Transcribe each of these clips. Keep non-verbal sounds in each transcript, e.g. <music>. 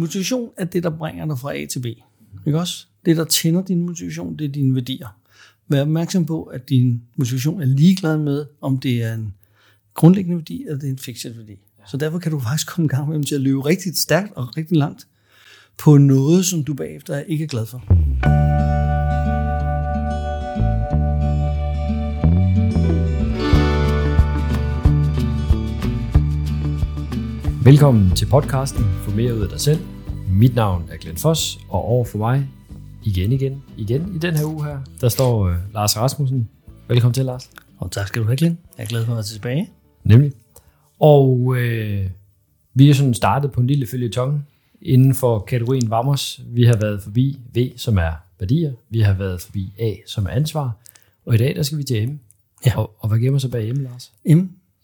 motivation er det, der bringer dig fra A til B. Ikke også? Det, der tænder din motivation, det er dine værdier. Vær opmærksom på, at din motivation er ligeglad med, om det er en grundlæggende værdi, eller det er en fikset værdi. Så derfor kan du faktisk komme i gang med til at løbe rigtig stærkt og rigtig langt på noget, som du bagefter ikke er glad for. Velkommen til podcasten Få mere ud af dig selv. Mit navn er Glenn Foss, og over for mig igen, igen, igen i den her uge her, der står uh, Lars Rasmussen. Velkommen til, Lars. Og tak skal du have, Glenn. Jeg er glad for at være tilbage. Nemlig. Og øh, vi er sådan startet på en lille følgetong inden for kategorien Vamos. Vi har været forbi V, som er værdier. Vi har været forbi A, som er ansvar. Og i dag, der skal vi til M. Ja. Og, og hvad gemmer sig bag M, Lars? M,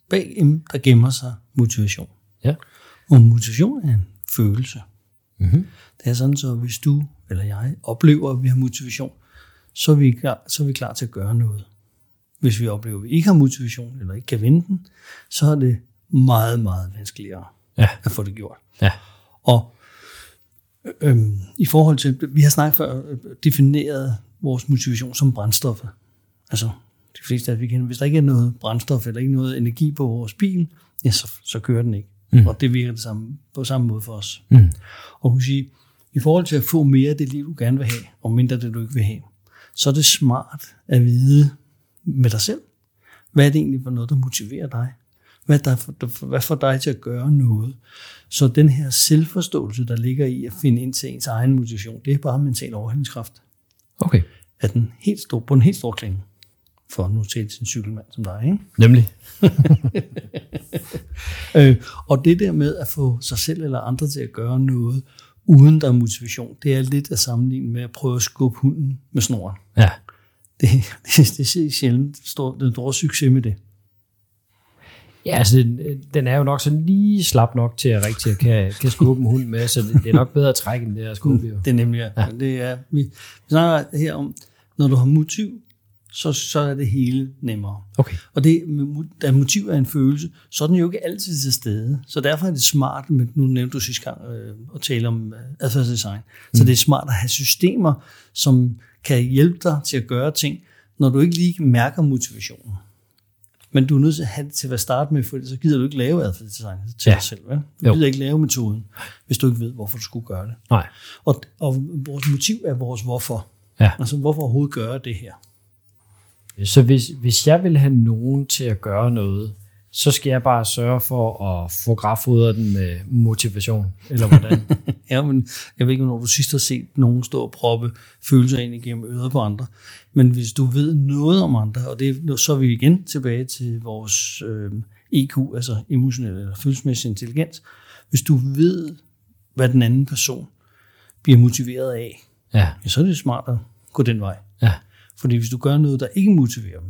bag M, der gemmer sig motivation. Ja. Og motivation er en følelse. Mm-hmm. Det er sådan, så hvis du eller jeg oplever, at vi har motivation, så er vi klar, så er vi klar til at gøre noget. Hvis vi oplever, at vi ikke har motivation, eller ikke kan vinde den, så er det meget, meget vanskeligere Ja. at få det gjort. Ja. Og øhm, i forhold til, vi har snakket før, øh, defineret vores motivation som brændstoffer. Altså, de fleste af vi kender, hvis der ikke er noget brændstof, eller ikke noget energi på vores bil, ja, så, så kører den ikke. Mm. Og det virker det samme, på samme måde for os. Mm. Og hun sige, i forhold til at få mere af det liv, du gerne vil have, og mindre af det, du ikke vil have, så er det smart at vide med dig selv, hvad er det egentlig for noget, der motiverer dig? Hvad, der for, hvad får dig til at gøre noget? Så den her selvforståelse, der ligger i at finde ind til ens egen motivation, det er bare mental overhældningskraft. Okay. Er den helt stor, på en helt stor klinge, for nu til en cykelmand som dig. Ikke? Nemlig. <laughs> Øh, og det der med at få sig selv eller andre til at gøre noget, uden der er motivation, det er lidt at sammenligne med at prøve at skubbe hunden med snoren. Ja. Det, det, det ser sjældent stor, den store succes med det. Ja, altså, den, den er jo nok sådan lige slap nok til at rigtig kan, kan skubbe en hund med, så det, det er nok bedre at trække end det at skubbe. Jo. Det er nemlig, ja. Ja. det er, vi, vi snakker her om, når du har motiv, så, så er det hele nemmere. Okay. Og det, da motiv er en følelse, så er den jo ikke altid til stede. Så derfor er det smart, med, nu nævnte du sidste gang øh, at tale om øh, adfærdsdesign, så det er smart at have systemer, som kan hjælpe dig til at gøre ting, når du ikke lige mærker motivationen. Men du er nødt til at have det til at starte med, for så gider du ikke lave adfærdsdesign til Ja. dig selv. Vel? Du Jo. gider ikke lave metoden, hvis du ikke ved, hvorfor du skulle gøre det. Nej. Og, og vores motiv er vores hvorfor. Ja. Altså, hvorfor overhovedet gøre det her? Så hvis, hvis jeg vil have nogen til at gøre noget, så skal jeg bare sørge for at få grafodret den med motivation, eller hvordan? <laughs> Ja, men jeg ved ikke, når du sidst har set nogen stå og proppe følelser ind igennem øret på andre. Men hvis du ved noget om andre, og det, så er vi igen tilbage til vores øh, EQ, altså emotionel eller følelsesmæssig intelligens. Hvis du ved, hvad den anden person bliver motiveret af, ja. ja, så er det smart at gå den vej. Ja. Fordi hvis du gør noget, der ikke motiverer dem,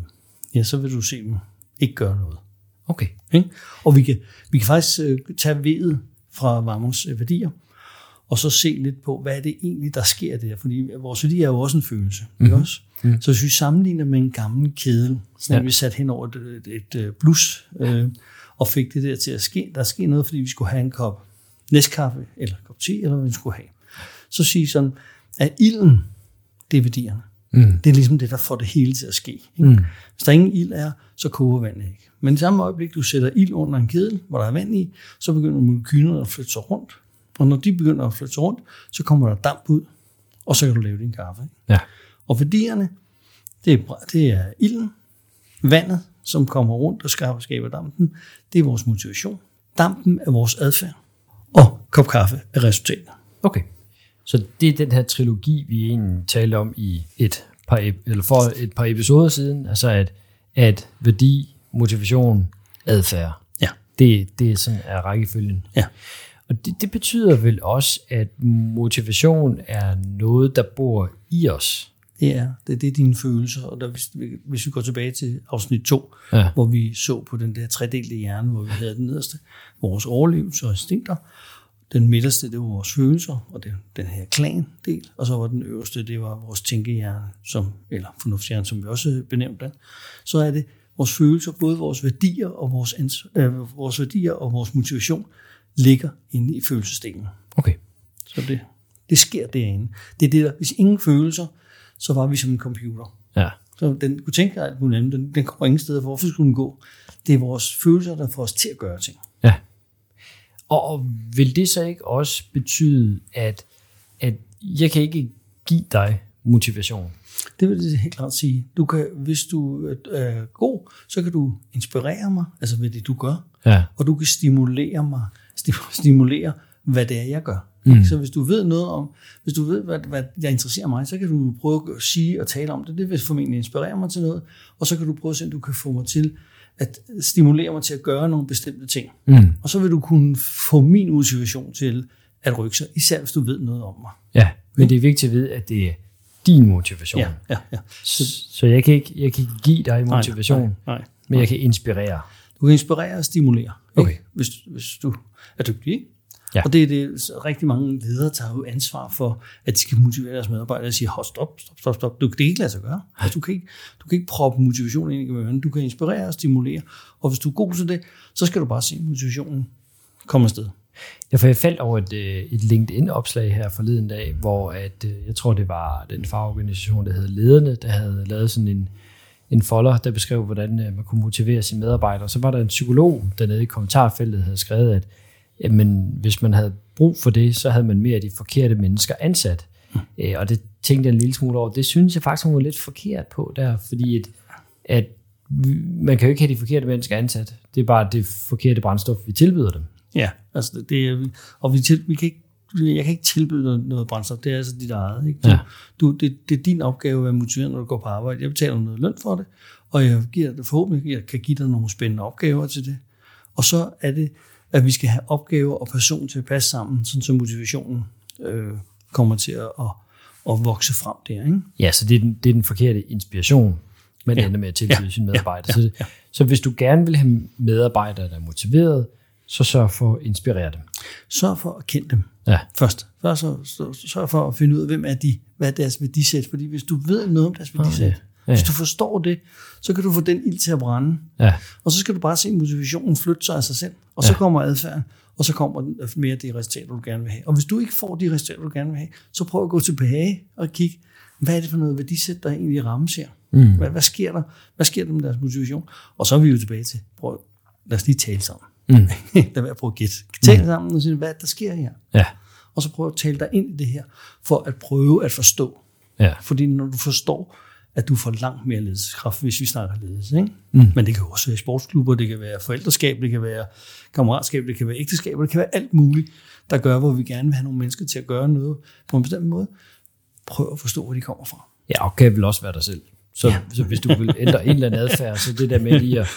ja, så vil du se dem ikke gøre noget. Okay. Ikke? Og vi kan, vi kan faktisk øh, tage vedet fra Vamos øh, værdier, og så se lidt på, hvad er det egentlig, der sker der. Fordi vores værdier er jo også en følelse. Mm-hmm. Ikke også? Mm. Så hvis vi sammenligner med en gammel kedel, sådan ja. Vi sat hen over et, et, et, et blus, øh, og fik det der til at ske, der sker noget, fordi vi skulle have en kop næstkaffe, eller en kop te, eller hvad vi skulle have. Så sige sådan, at ilden, det er værdierne. Mm. Det er ligesom det, der får det hele til at ske. Ikke? Mm. Hvis der ingen ild er, så koger vandet ikke. Men i samme øjeblik, du sætter ild under en kedel, hvor der er vand i, så begynder molekylerne at flytte sig rundt. Og når de begynder at flytte sig rundt, så kommer der damp ud, og så kan du lave din kaffe. Ikke? Ja. Og værdierne, det er, det er ilden, vandet, som kommer rundt og skaber, skaber dampen, det er vores motivation. Dampen er vores adfærd, og kop kaffe er resultatet. Okay. Så det er den her trilogi, vi egentlig talte om i et par, eller for et par episoder siden, altså at, at værdi, motivation, adfærd, Ja. det, det er sådan er rækkefølgen. Ja. Og det, det betyder vel også, at motivation er noget, der bor i os. Det er, det, det er dine følelser. Og der, hvis, hvis vi går tilbage til afsnit 2, Ja. hvor vi så på den der tredelte hjerne, hvor vi havde den nederste, vores overlevelse og instinkter. Den midterste, det var vores følelser, og det, den her klan-del. Og så var den øverste, det var vores tænkehjerne, som, eller fornuftshjerne, som vi også benævnte den. Så er det vores følelser, både vores værdier og vores, ans- øh, vores værdier og vores motivation, ligger inde i følelsesdelen. Okay. Så det, det sker derinde. Det er det der, hvis ingen følelser, så var vi som en computer. Ja. Så den kunne tænke alt muligt andet. Den, den kommer ingen steder. Hvorfor skulle den gå? Det er vores følelser, der får os til at gøre ting. Ja. Og, vil det så ikke også betyde, at, at jeg kan ikke give dig motivation? Det vil det helt klart sige. Du kan, hvis du er god, så kan du inspirere mig, altså ved det, du gør. Ja. Og du kan stimulere mig, sti- stimulere, hvad det er, jeg gør. Mm. Så hvis du ved noget om, hvis du ved, hvad, hvad der interesserer mig, så kan du prøve at sige og tale om det. Det vil formentlig inspirere mig til noget. Og så kan du prøve at se, om du kan få mig til at stimulere mig til at gøre nogle bestemte ting. Mm. Og så vil du kunne få min motivation til at rykke sig, især hvis du ved noget om mig. Ja, men det er vigtigt at vide, at det er din motivation. Ja, ja, ja. Så, så jeg, kan ikke, jeg kan ikke give dig motivation, Nej, nej, nej. men jeg kan inspirere. Du kan inspirere og stimulere, ikke? Okay. Hvis, hvis du er dygtig. Ikke? Ja. Og det er det, rigtig mange ledere tager jo ansvar for, at de skal motivere deres medarbejdere og sige, stop, stop, stop, stop. Du, det kan ikke lade sig gøre. Altså, du, kan ikke, du kan ikke proppe motivation ind i ørerne. Du kan inspirere og stimulere. Og hvis du er god til det, så skal du bare se motivationen komme afsted. Ja, for jeg faldt over et, øh, et LinkedIn-opslag her forleden dag, hvor at, øh, jeg tror, det var den fagorganisation, der hed Lederne, der havde lavet sådan en, en folder, der beskrev, hvordan øh, man kunne motivere sine medarbejdere. Så var der en psykolog dernede i kommentarfeltet, der havde skrevet, at jamen, hvis man havde brug for det, så havde man mere af de forkerte mennesker ansat. Mm. Og det tænkte jeg en lille smule over. Det synes jeg faktisk, hun var lidt forkert på der, fordi at, at man kan jo ikke have de forkerte mennesker ansat. Det er bare det forkerte brændstof, vi tilbyder dem. Ja, altså det, det er, og vi, til, vi kan ikke, jeg kan ikke tilbyde noget, noget brændstof, det er altså dit eget. Ikke? Du, Ja. du, det, det er din opgave at være motiveret, når du går på arbejde. Jeg betaler noget løn for det, og jeg giver det forhåbentlig, jeg kan give dig nogle spændende opgaver til det. Og så er det, at vi skal have opgaver og person til at passe sammen, sådan så motivationen øh, kommer til at, at, at vokse frem der. Ikke? Ja, så det er den, det er den forkerte inspiration, man ja. Ja. ender med at tilbyde Ja. ja. sine medarbejdere. Ja. Ja. Så, så hvis du gerne vil have medarbejdere, der er motiveret, så sørg for at inspirere dem. Sørg for at kende dem Ja. først. Først så, så, sørg for at finde ud af, hvem er de, hvad er deres værdisæt. Fordi hvis du ved noget om deres værdisæt, ja. ja. Ja. hvis du forstår det, så kan du få den ild til at brænde. Ja, Og så skal du bare se motivationen flytte sig af sig selv. Og så Ja. kommer adfærden, og så kommer den- mere det resultat, du gerne vil have. Og hvis du ikke får de resultater, du gerne vil have, så prøv at gå tilbage og kigge, hvad er det for noget værdisæt, der egentlig rammes her? Mm. Hvad, hvad, sker der? Hvad sker der med deres motivation? Og så er vi jo tilbage til, prøv, lad os lige tale sammen. Mm. <laughs> lad være at prøve at gætte. Tal sammen og sige, hvad er der sker her? ja, Og så prøv at tale dig ind i det her, for at prøve at forstå. ja. Fordi når du forstår, at du får langt mere ledelseskraft, hvis vi snakker ledelse. Ikke? Mm. Men det kan også være sportsklubber, det kan være forældreskab, det kan være kammeratskab, det kan være ægteskab, det kan være alt muligt, der gør, hvor vi gerne vil have nogle mennesker til at gøre noget på en bestemt måde. Prøv at forstå, hvor de kommer fra. Ja, og kan vel også være dig selv. Så, ja. så hvis du vil ændre en eller anden adfærd, så det der med lige at,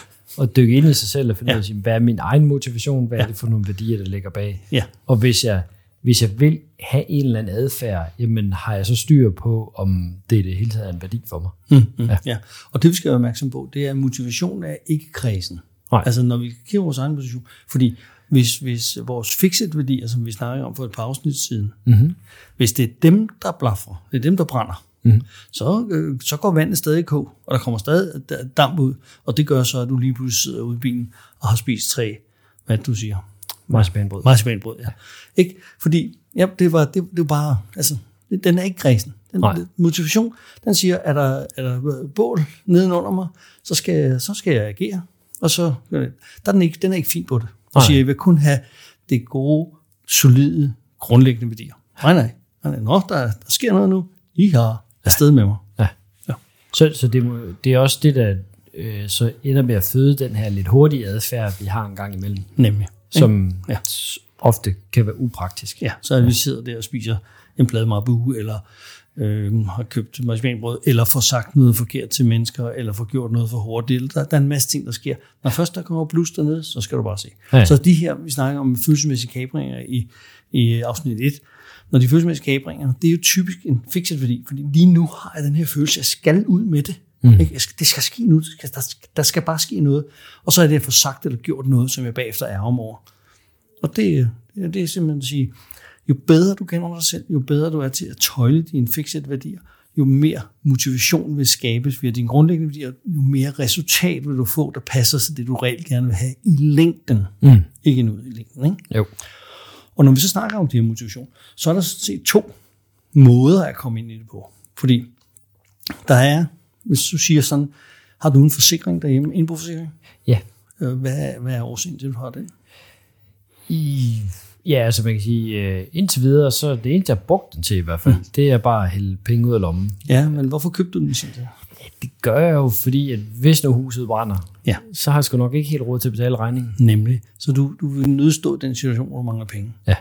at dykke ind i sig selv og finde ja. ud af, hvad er min egen motivation, hvad er det for nogle værdier, der ligger bag. Ja. Og hvis jeg, hvis jeg vil have en eller anden adfærd, jamen har jeg så styr på, om det i det hele taget er en værdi for mig. Mm, mm, ja. ja. Og det vi skal være opmærksom på, det er, at motivation er ikke kredsen. Nej. Altså når vi kigger vores egen motivation. Fordi hvis, hvis vores fixed værdier, som vi snakkede om for et par afsnit siden, mm-hmm. hvis det er dem, der blaffer, det er dem, der brænder, mm-hmm. så, øh, så går vandet stadig i kog, og der kommer stadig damp ud, og det gør så, at du lige pludselig sidder ude i bilen og har spist tre, hvad du siger, Marcipanbrød. marcipanbrød. Ja. Ikke? Fordi ja, det, var, det, det var bare, altså, det- den er ikke kredsen. Den, Nej. motivation, den siger, er der, er der bål nedenunder mig, så skal, så skal jeg agere. Og så, der er den, ikke, den er ikke fin på det. Og siger, jeg vil kun have det gode, solide, grundlæggende værdier. Nej, nej. nej, nej. Nå, der, der sker noget nu. I har afsted med mig. Ja. Ja. Så, så det, må, det er også det, der øh, så ender med at føde den her lidt hurtige adfærd, vi har en gang imellem, Nemlig. Som Ja. ofte kan være upraktisk. Ja, så vi sidder der og spiser en plade marabu, eller øh, har købt marcipanbrød, eller får sagt noget forkert til mennesker, eller får gjort noget for hurtigt. Der, der er en masse ting, der sker. Når først der kommer blus dernede, så skal du bare se. Ja. Så de her, vi snakker om følelsesmæssige kabringer i, i afsnit 1, når de følelsesmæssige kabringer, det er jo typisk en fixed værdi, fordi lige nu har jeg den her følelse, jeg skal ud med det. Mm. Ikke? Det skal ske nu, der, skal, der skal bare ske noget. Og så er det at få sagt eller gjort noget, som jeg bagefter er om over. Og det, det, er simpelthen at sige, jo bedre du kender dig selv, jo bedre du er til at tøjle dine fixed værdier, jo mere motivation vil skabes via dine grundlæggende værdier, jo mere resultat vil du få, der passer til det, du reelt gerne vil have i længden. Mm. Ikke nu i længden. Ikke? Jo. Og når vi så snakker om det her motivation, så er der sådan set to måder at komme ind i det på. Fordi der er, hvis du siger sådan, har du en forsikring derhjemme, indboforsikring? Ja. Øh, Hvad, hvad er årsagen til, at du har den? I, ja, altså man kan sige, øh, indtil videre, så det eneste, jeg har brugt den til i hvert fald, mm. det er bare at hælde penge ud af lommen. Ja, men hvorfor købte du den sin tid? Det gør jeg jo, fordi at hvis nu huset brænder, Ja. så har jeg sgu nok ikke helt råd til at betale regningen. Nemlig. Så du, du vil nødstå den situation, hvor du mangler penge. Ja.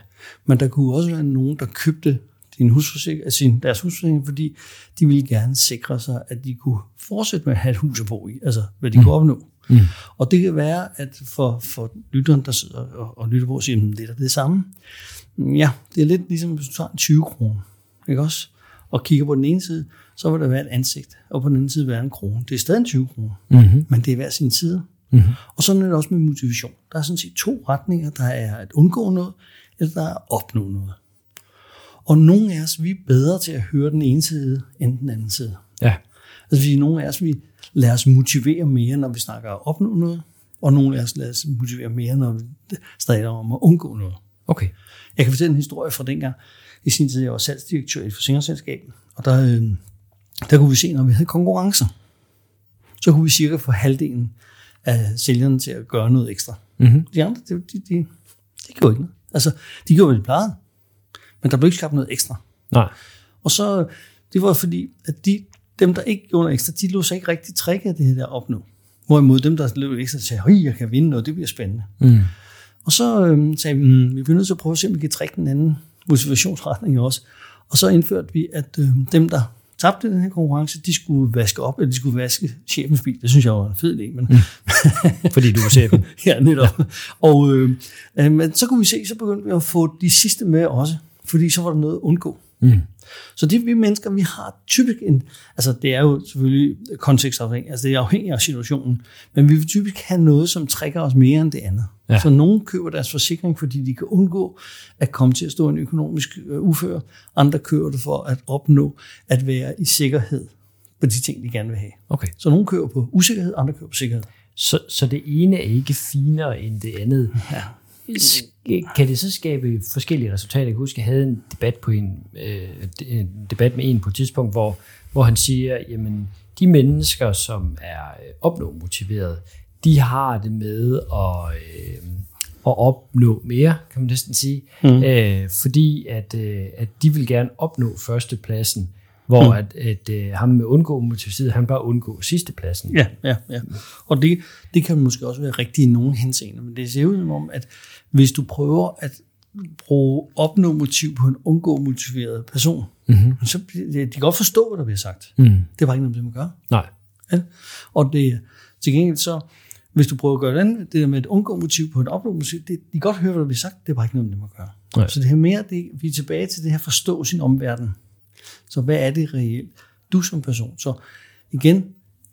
Men der kunne også være nogen, der købte din husforsikring, altså sin, deres husforsikring, fordi de ville gerne sikre sig, at de kunne fortsætte med at have et hus at bo i, altså hvad de mm. kunne opnå. Mm. Og det kan være, at for, for lytteren, der sidder og, og lytter på, siger, "Men det er det samme. Ja, det er lidt ligesom, hvis du tager en 20 kroner, ikke også? Og kigger på den ene side, så vil der være et ansigt, og på den anden side være en krone. Det er stadig en 20 kroner, Mm-hmm. men det er hver sin side. Mm-hmm. Og sådan er det også med motivation. Der er sådan set to retninger. Der er at undgå noget, eller der er at opnå noget. Og nogle af os, vi er bedre til at høre den ene side, end den anden side. Ja. Altså vi nogle af os, vi lader os motivere mere, når vi snakker om at opnå noget, og nogle af os lader os motivere mere, når vi stadig om at undgå noget. Okay. Jeg kan fortælle en historie fra dengang. I sin tid, jeg var salgsdirektør i et forsikringsselskab, og der, øh, der kunne vi se, når vi havde konkurrencer, så kunne vi cirka få halvdelen af sælgerne til at gøre noget ekstra. Mm-hmm. De andre, de, de, de, de gjorde ikke noget. Altså, de gjorde, hvad de plejede. Men der blev ikke skabt noget ekstra. Nej. Og så, det var fordi, at de, dem, der ikke gjorde noget ekstra, de lå sig ikke rigtig trække af det her der opnå. Hvorimod dem, der løb ekstra, sagde, at jeg kan vinde noget, det bliver spændende. Mm. Og så øhm, sagde vi, mm, vi bliver nødt til at prøve at se, om vi kan trække den anden motivationsretning også. Og så indførte vi, at øhm, dem, der tabte den her konkurrence, de skulle vaske op, eller de skulle vaske chefens bil. Det synes jeg var en fed idé, men mm. <laughs> Fordi du er chefen. <laughs> ja, netop. Og øh, øh, men så kunne vi se, så begyndte vi at få de sidste med også, fordi så var der noget at undgå. Mm. Så det vi mennesker, vi har typisk en, altså det er jo selvfølgelig kontekstafhængigt, altså det er afhængigt af situationen, men vi vil typisk have noget, som trækker os mere end det andet. Ja. Ja. Så nogen køber deres forsikring, fordi de kan undgå at komme til at stå i en økonomisk øh, ufør. Andre køber det for at opnå at være i sikkerhed på de ting, de gerne vil have. Okay. Så nogen køber på usikkerhed, andre køber på sikkerhed. Så, så det ene er ikke finere end det andet. Ja. Kan det så skabe forskellige resultater? Jeg kan huske, jeg havde en debat, på en, øh, en debat med en på et tidspunkt, hvor, hvor han siger, jamen de mennesker, som er øh, opnå motiveret, de har det med at, øh, at opnå mere, kan man næsten sige. Mm. Øh, fordi at, øh, at de vil gerne opnå førstepladsen, hvor mm. at, at øh, ham med undgå motiveret, han bare undgå sidstepladsen. Ja, ja, ja. Og det, det kan måske også være rigtigt i nogle henseender, men det ser ud som om, at hvis du prøver at bruge opnå motiv på en undgå motiveret person, mm-hmm. så de kan godt forstå, hvad der bliver sagt. Mm. Det er bare ikke noget, det man gør. Nej. Ja? Og det, til gengæld så, hvis du prøver at gøre det andet, det der med et undgå motiv på et opnå motiv, det, de kan godt høre, hvad der bliver sagt, det er bare ikke noget, det man gør. Nej. Så det her mere, det, vi er tilbage til det her forstå sin omverden. Så hvad er det reelt? Du som person. Så igen,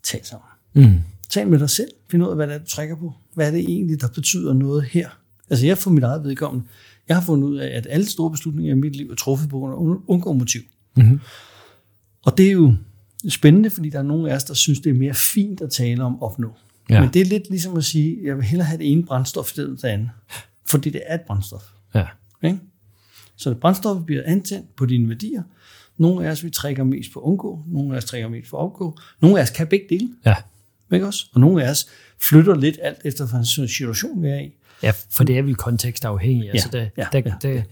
tal sammen. Mm. Tal med dig selv. Find ud af, hvad det er, du trækker på. Hvad er det egentlig, der betyder noget her? Altså jeg for mit eget vedkommende, jeg har fundet ud af, at alle store beslutninger i mit liv er truffet på grund af un- undgå motiv. Mm-hmm. Og det er jo spændende, fordi der er nogle af os, der synes, det er mere fint at tale om opnå. Ja. Men det er lidt ligesom at sige, jeg vil hellere have det ene brændstof stedet det andet. Fordi det er et brændstof. Ja. Ikke? Så brændstoffet bliver antændt på dine værdier. Nogle af os, vi trækker mest på undgå. Nogle af os trækker mest på opgå. Nogle af os kan begge dele. Ja. Ikke også? Og nogle af os flytter lidt alt efter, hvilken situation vi er i. Ja, for det er vel kontekstafhængigt. Altså det, ja, der, ja. Det,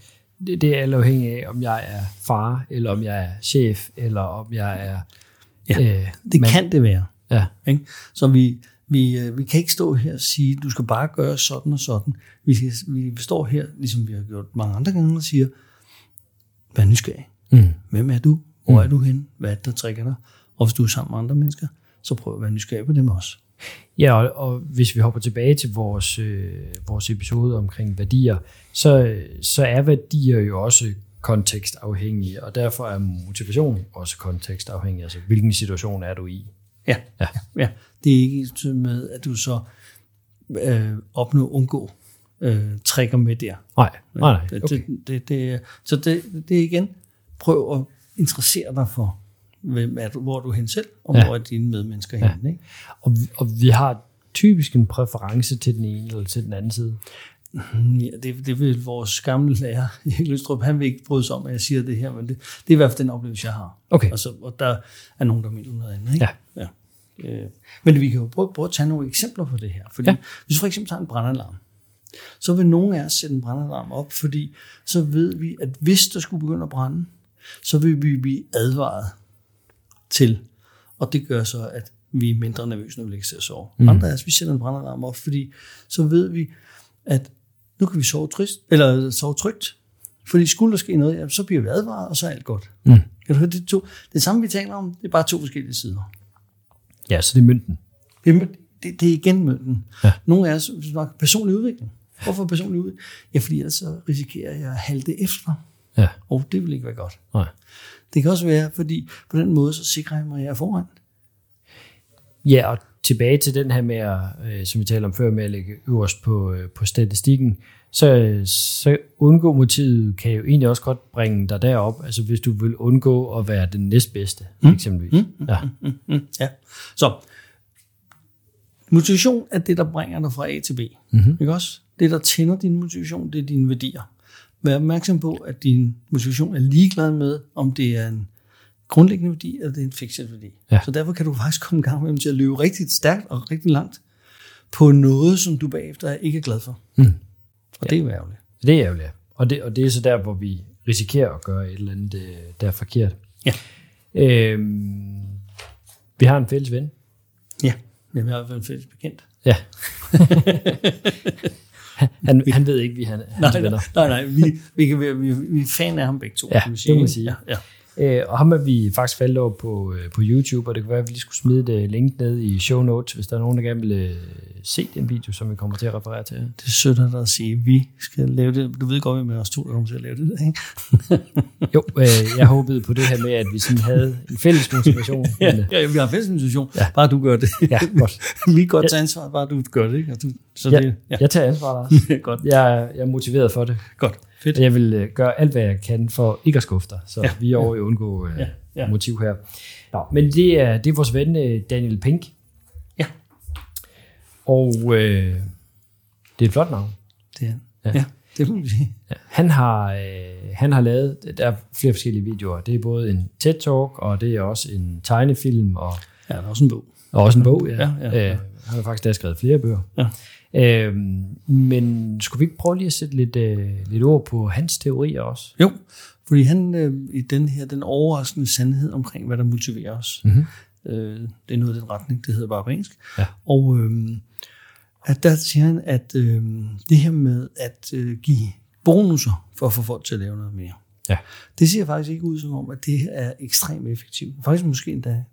det, det er alt afhængigt af, om jeg er far, eller om jeg er chef, eller om jeg er... Ja, øh, Det mand. kan det være. Ja, Ikke? Så vi, vi, øh, vi kan ikke stå her og sige, du skal bare gøre sådan og sådan. Vi, vi står her, ligesom vi har gjort mange andre gange, og siger, vær nysgerrig. Mm. Hvem er du? Hvor er du henne? Hvad er det, der trækker dig? Og hvis du er sammen med andre mennesker, så prøv at være nysgerrig på dem også. ja og, og hvis vi hopper tilbage til vores, øh, vores episode omkring værdier, så, så er værdier jo også kontekstafhængige, og derfor er motivation også kontekstafhængig. Altså, hvilken situation er du i? Ja, Ja. ja. Det er ikke ens med, at du så øh, opnå undgå øh, trækker med der. Nej, nej, nej. Det, Okay. det, det, det, så det, det er igen, prøv at interessere dig for, hvem er du, hvor er du hen selv, og Ja. hvor er dine medmennesker ja. henne. Ikke? Og, vi- og vi har typisk en præference til den ene eller til den anden side. Ja, det, det vil vores gamle lærer, <laughs> Erik Løstrup, han vil ikke bryde sig om, at jeg siger det her, men det, det er i hvert fald den oplevelse, jeg har. Okay. Altså, og der er nogen, der mener noget andet. Ikke? Ja. ja. Øh, men vi kan jo prøve, prøve at tage nogle eksempler på det her. Fordi Ja. hvis du for eksempel tager en brandalarm, så vil nogen af os sætte en brandalarm op, fordi så ved vi, at hvis der skulle begynde at brænde, så vil vi blive advaret til. Og det gør så, at vi er mindre nervøse, når vi ligger til at sove. Mm. Andre af os, vi sætter en brandalarm op, fordi så ved vi, at nu kan vi sove, trist, eller sove trygt. Fordi skulle der ske noget, ja, så bliver vi advaret, og så er alt godt. Mm. Kan du høre, det, to, det samme, vi taler om, det er bare to forskellige sider. Ja, så det er mynten. Det, er- det, det er igen mønten. Ja. Nogle af os snakker personlig udvikling. Hvorfor personlig udvikling? Ja, fordi ellers så risikerer jeg at halte efter. Ja. Og det vil ikke være godt. Nej. Det kan også være, fordi på den måde, så sikrer jeg mig, at jeg er foran. Ja, og tilbage til den her med, at, øh, som vi talte om før, med at lægge øverst på, øh, på statistikken, så, så undgå motivet kan jo egentlig også godt bringe dig derop, altså hvis du vil undgå at være den næstbedste, mm. eksempelvis. Mm. Ja. Mm, ja. Så motivation er det, der bringer dig fra A til B. Mhm. Mm-hmm. Ikke også? Det, der tænder din motivation, det er dine værdier. Vær opmærksom på, at din motivation er ligeglad med, om det er en grundlæggende værdi, eller det er en fikset værdi. Ja. Så derfor kan du faktisk komme i gang med til at løbe rigtig stærkt og rigtig langt på noget, som du bagefter ikke er glad for. Mm. Og det er jo ærgerligt. Det er ærgerligt. Og det, og det er så der, hvor vi risikerer at gøre et eller andet, øh, der er forkert. Ja. Øhm, vi har en fælles ven. Ja, jeg har i hvert fald en fælles bekendt. Ja. <laughs> <laughs> han, han ved ikke, vi han, hans Nej, venner. nej, nej, vi, vi, være- vi, vi er fan af ham begge to. Ja, kan vi det må man sige. Ja, ja. Øh, og ham er vi faktisk faldet over på, øh, på YouTube, og det kan være, at vi lige skulle smide et øh, link ned i show notes, hvis der er nogen, der gerne vil øh, se den video, som vi kommer til at referere til. Det er sødt at sige, at vi skal lave det. Du ved godt, hvem af os to, der kommer til at lave det. Ikke? <laughs> Jo, øh, jeg håbede på det her med, at vi sådan havde en fælles motivation. <laughs> men, øh, Ja, ja, vi har en fælles situation. Ja. Bare du gør det. ja, godt. <laughs> vi kan godt tage ansvar, bare du gør det. Ikke? Og du, så Ja, det, ja. jeg tager ansvar, Lars. ja. godt. Jeg, er- jeg er motiveret for det. Godt. Fedt. Jeg vil øh, gøre alt, hvad jeg kan for ikke at skuffe dig, så ja. Vi er over i undgå øh, ja. Ja, motiv her. Nå, men det er, det er vores ven øh, Daniel Pink. Ja. Og øh, det er et flot navn. Det er, Ja. ja. ja, det må vi sige. Ja. Han, har, øh, han har lavet, der er flere forskellige videoer. Det er både en TED-talk, og det er også en tegnefilm, og, Ja, der er også en bog. og også en bog. Ja. Ja, ja, ja. Øh, han har faktisk der skrevet flere bøger. Ja. Øhm, men skulle vi ikke prøve lige at sætte lidt, øh, lidt ord på hans teorier også? Jo, fordi han øh, i den her, den overraskende sandhed omkring, hvad der motiverer os. Mhm. Øh, det er noget i den retning, det hedder bare på engelsk. Ja. Og øh, at der siger han, at øh, det her med at øh, give bonusser for at få folk til at lave noget mere, Ja. det ser faktisk ikke ud som om, at det er ekstremt effektivt. Faktisk måske endda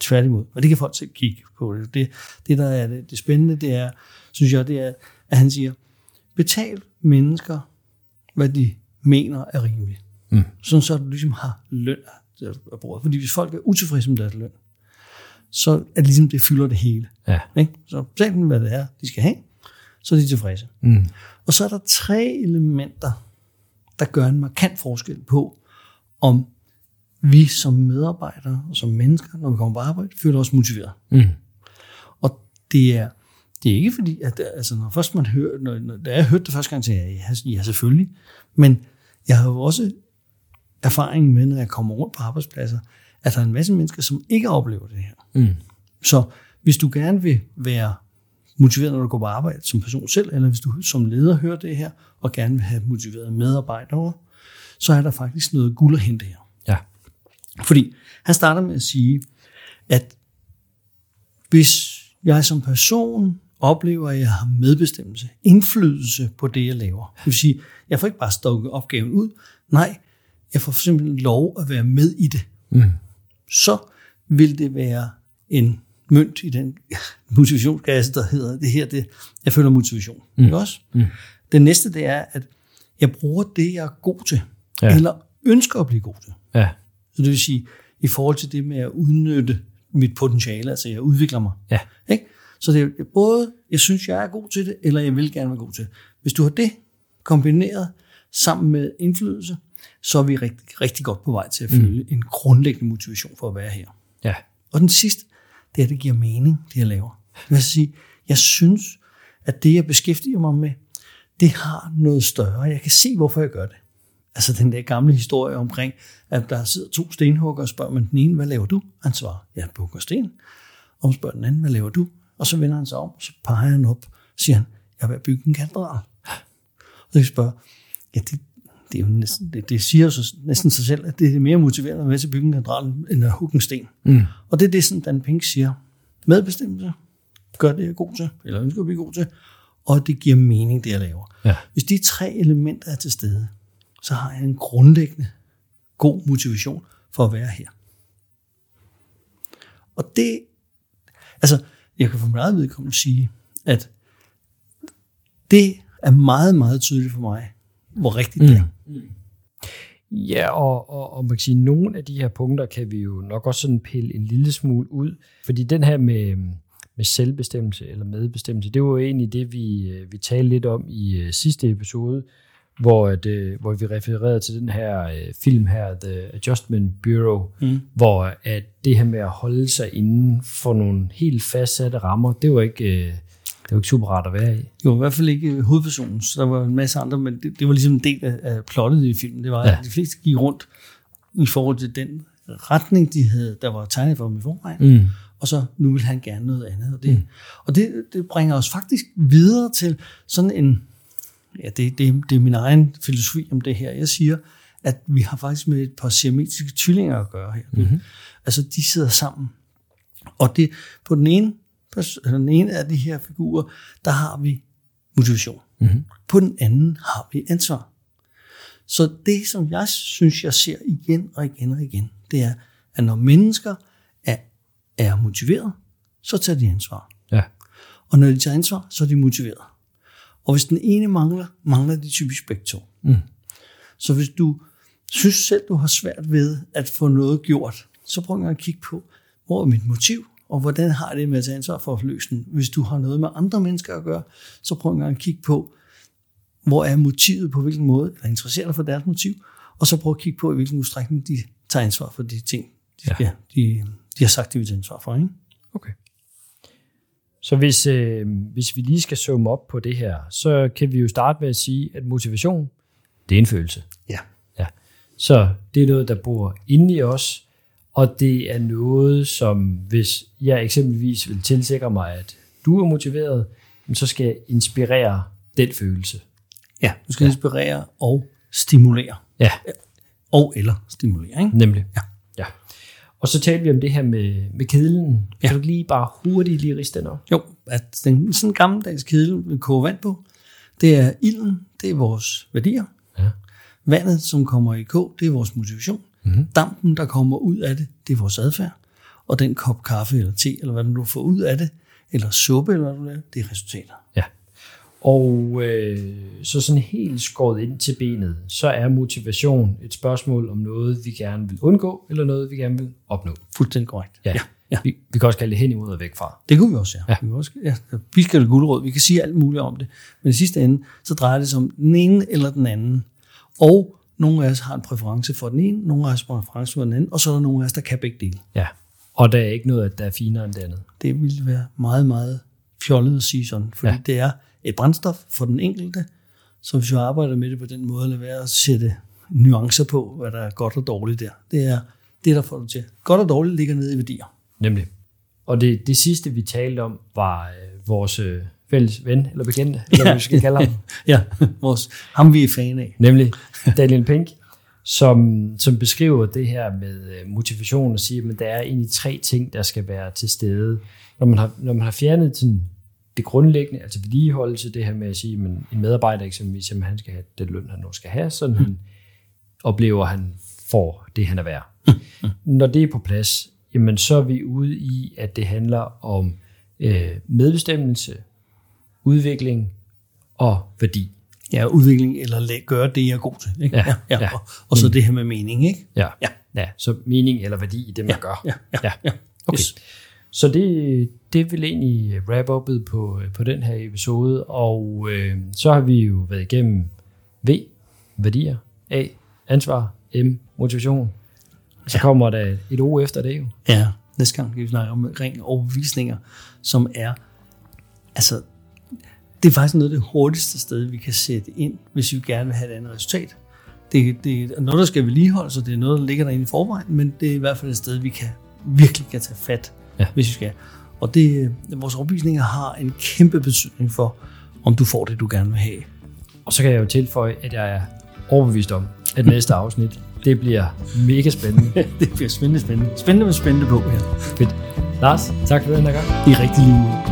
tværtimod. Og det kan folk selv kigge på. Det, det, det der er det, det spændende, det er, synes jeg, det er, at han siger, betal mennesker, hvad de mener er rimeligt. Mm. Sådan så du ligesom har løn at bruge. Fordi hvis folk er utilfredse med deres løn, så er det ligesom, det fylder det hele. Ja. Ikke? Så betal dem, hvad det er, de skal have, så er de tilfredse. Mm. Og så er der tre elementer, der gør en markant forskel på, om vi som medarbejdere og som mennesker, når vi kommer på arbejde, føler os motiveret. Mm. Og det er, det er ikke fordi, at altså, når først man hører, når, når, da jeg hørte det første gang, så jeg, ja, ja, selvfølgelig. Men jeg har jo også erfaring med, når jeg kommer rundt på arbejdspladser, at der er en masse mennesker, som ikke oplever det her. Mm. Så hvis du gerne vil være motiveret, når du går på arbejde som person selv, eller hvis du som leder hører det her, og gerne vil have motiverede medarbejdere, så er der faktisk noget guld at hente her. Ja. Fordi han starter med at sige, at hvis jeg som person oplever, at jeg har medbestemmelse, indflydelse på det, jeg laver. Det vil sige, jeg får ikke bare stukket opgaven ud. Nej, jeg får simpelthen lov at være med i det. Mm. Så vil det være en mønt i den motivationskasse, der hedder det her, det, jeg føler motivation. Mm. Ikke også? Mm. Det næste, det er, at jeg bruger det, jeg er god til, ja. eller ønsker at blive god til. Ja. Så det vil sige, i forhold til det med at udnytte mit potentiale, altså jeg udvikler mig. Ja. Ikke? Så det er både, jeg synes, jeg er god til det, eller jeg vil gerne være god til det. Hvis du har det kombineret sammen med indflydelse, så er vi rigtig, rigtig godt på vej til at føle mm. en grundlæggende motivation for at være her. Ja. Og den sidste, det er, at det giver mening, det jeg laver. Det vil sige, jeg synes, at det, jeg beskæftiger mig med, det har noget større. Jeg kan se, hvorfor jeg gør det. Altså den der gamle historie omkring, at der sidder to stenhugger og spørger man den ene, hvad laver du? Han svarer, jeg bugger sten. Og spørger den anden, hvad laver du? Og så vender han sig om, og så peger han op, og siger han, jeg vil bygge en katedral. Og så spørger ja, det, det, er jo næsten, det, det siger så, næsten sig selv, at det er mere motiverende at være til at bygge en katedral, end at hugge en sten. Mm. Og det er det, som Dan Pink siger. Medbestemmelse, gør det, jeg er god til, eller ønsker at blive god til, og det giver mening, det jeg laver. Ja. Hvis de tre elementer er til stede, så har jeg en grundlæggende god motivation for at være her. Og det, altså, jeg kan for mit eget vedkommende sige, at det er meget, meget tydeligt for mig, hvor rigtigt mm. det er. Mm. Ja, og, og, og man kan sige, at nogle af de her punkter kan vi jo nok også sådan pille en lille smule ud, fordi den her med, med selvbestemmelse eller medbestemmelse, det var jo egentlig det, vi, øh, vi talte lidt om i øh, sidste episode, hvor, det, hvor vi refererede til den her uh, film her, The Adjustment Bureau, mm. hvor at det her med at holde sig inden for nogle helt fastsatte rammer, det var ikke... Uh, det var ikke super rart at være i. Var i hvert fald ikke hovedpersonen, så der var en masse andre, men det, det var ligesom en del af, af plottet i filmen. Det var, ja. at de fleste gik rundt i forhold til den retning, de havde, der var tegnet for dem i forvejen. Mm. Og så nu vil han gerne noget andet. Og det, mm. og det, det bringer os faktisk videre til sådan en, ja, det, det, det er min egen filosofi om det her. Jeg siger, at vi har faktisk med et par siametiske tvillinger at gøre her. Mm-hmm. Altså, de sidder sammen. Og det, på den ene den ene af de her figurer, der har vi motivation. Mm-hmm. På den anden har vi ansvar. Så det, som jeg synes, jeg ser igen og igen og igen, det er, at når mennesker er, er motiveret, så tager de ansvar. Ja. Og når de tager ansvar, så er de motiveret. Og hvis den ene mangler, mangler de typisk begge to. Mm. Så hvis du synes selv, du har svært ved at få noget gjort, så prøv at kigge på, hvor er mit motiv? og hvordan har det med at tage ansvar for at løse den? Hvis du har noget med andre mennesker at gøre, så prøv at kigge på, hvor er motivet på hvilken måde, eller interesserer dig for deres motiv, og så prøv at kigge på, i hvilken udstrækning de tager ansvar for de ting, de, ja. Ja, de, de har sagt, de vil tage ansvar for. Ikke? Okay. Så hvis, øh, hvis vi lige skal zoome op på det her, så kan vi jo starte med at sige, at motivation, det er en følelse. Ja. ja. Så det er noget, der bor inde i os, og det er noget, som hvis jeg eksempelvis vil tilsikre mig, at du er motiveret, så skal jeg inspirere den følelse. Ja, du skal ja. inspirere og stimulere. Ja. Og eller stimulere, ikke? Nemlig. Ja. Og så talte vi om det her med, med kedlen. Ja. Kan du lige bare hurtigt lige riste den op? Jo, at den sådan en gammeldags kedel, vi koger vand på, det er ilden, det er vores værdier. Ja. Vandet, som kommer i kog, det er vores motivation. Mm-hmm. Dampen, der kommer ud af det, det er vores adfærd. Og den kop kaffe eller te, eller hvad du får ud af det, eller suppe, eller hvad du laver, det er resultater. Ja. Og øh, så sådan helt skåret ind til benet, så er motivation et spørgsmål om noget, vi gerne vil undgå, eller noget, vi gerne vil opnå. Fuldstændig korrekt. Ja. ja. ja. Vi, vi kan også kalde det hen imod og væk fra. Det kunne vi også, ja. ja. Vi, kan også, ja. vi skal det guldråd, vi kan sige alt muligt om det. Men i sidste ende, så drejer det sig om den ene eller den anden. Og nogle af os har en præference for den ene, nogle af os har en præference for den anden, og så er der nogle af os, der kan begge dele. Ja, og der er ikke noget, der er finere end det andet. Det ville være meget, meget fjollet at sige sådan, fordi ja. det er et brændstof for den enkelte, så hvis vi arbejder med det på den måde, lad være at sætte nuancer på, hvad der er godt og dårligt der. Det er det, der får det til. Godt og dårligt ligger nede i værdier. Nemlig. Og det, det sidste, vi talte om, var øh, vores øh, fælles ven, eller bekendte, eller hvad vi skal kalde ham. <laughs> ja, vores, ham vi er fan af. Nemlig <laughs> Daniel Pink, som, som beskriver det her med øh, motivation og siger, at der er egentlig tre ting, der skal være til stede. Når man har, når man har fjernet sådan, det grundlæggende, altså vedligeholdelse, det her med at sige, at en medarbejder eksempelvis, at han skal have den løn, han nu skal have, sådan mm. han oplever, at han får det, han er værd. Mm. <laughs> Når det er på plads, jamen så er vi ude i, at det handler om øh, medbestemmelse, udvikling og værdi. Ja, udvikling eller gøre det, jeg er god til. Ikke? Ja, ja, ja. ja. Og, og så mm. det her med mening. Ikke? Ja. ja, ja. Så mening eller værdi i det, man ja, gør. Ja, ja, ja. ja. Okay. Yes. Så det, det vil egentlig wrap upet på, på den her episode, og øh, så har vi jo været igennem V, værdier, A, ansvar, M, motivation. Så ja. kommer der et O efter det jo. Ja, næste gang vi snakke om ring overbevisninger, som er, altså det er faktisk noget af det hurtigste sted, vi kan sætte ind, hvis vi gerne vil have et andet resultat. Det, det er noget, der skal vedligeholdes, så det er noget, der ligger derinde i forvejen, men det er i hvert fald et sted, vi kan virkelig kan tage fat, Ja. hvis vi skal. Og det, vores overbevisninger har en kæmpe betydning for, om du får det, du gerne vil have. Og så kan jeg jo tilføje, at jeg er overbevist om, at næste afsnit, det bliver mega spændende. <laughs> det bliver spændende, spændende. Spændende med spændende på her. Fedt. Lars, tak for den her gang. I rigtig lige måde.